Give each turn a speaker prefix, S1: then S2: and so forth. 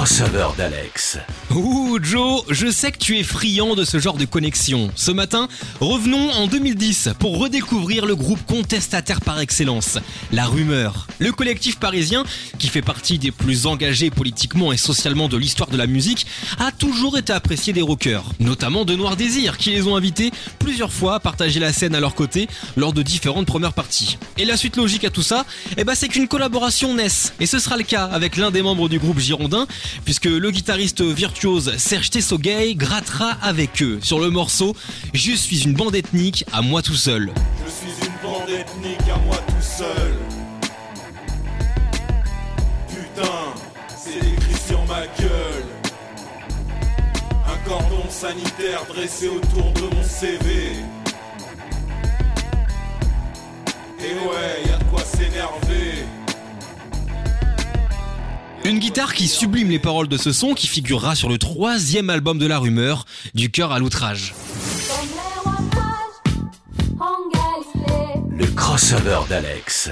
S1: Crossover d'Alex.
S2: Ouh Joe, je sais que tu es friand de ce genre de connexion. Ce matin, revenons en 2010 pour redécouvrir le groupe contestataire par excellence, La Rumeur. Le collectif parisien, qui fait partie des plus engagés politiquement et socialement de l'histoire de la musique, a toujours été apprécié des rockers, notamment de Noir Désir, qui les ont invités plusieurs fois à partager la scène à leur côté lors de différentes premières parties. Et la suite logique à tout ça, eh ben c'est qu'une collaboration naisse. Et ce sera le cas avec l'un des membres du groupe Girondin, puisque le guitariste Serge Tessogay grattera avec eux sur le morceau Je suis une bande ethnique à moi tout seul.
S3: Je suis une bande ethnique à moi tout seul. Putain, c'est écrit sur ma gueule. Un cordon sanitaire dressé autour de mon CV. Et ouais, y a de quoi s'énerver.
S2: Une guitare qui sublime les paroles de ce son qui figurera sur le troisième album de la rumeur, Du cœur à l'outrage.
S1: Le crossover d'Alex.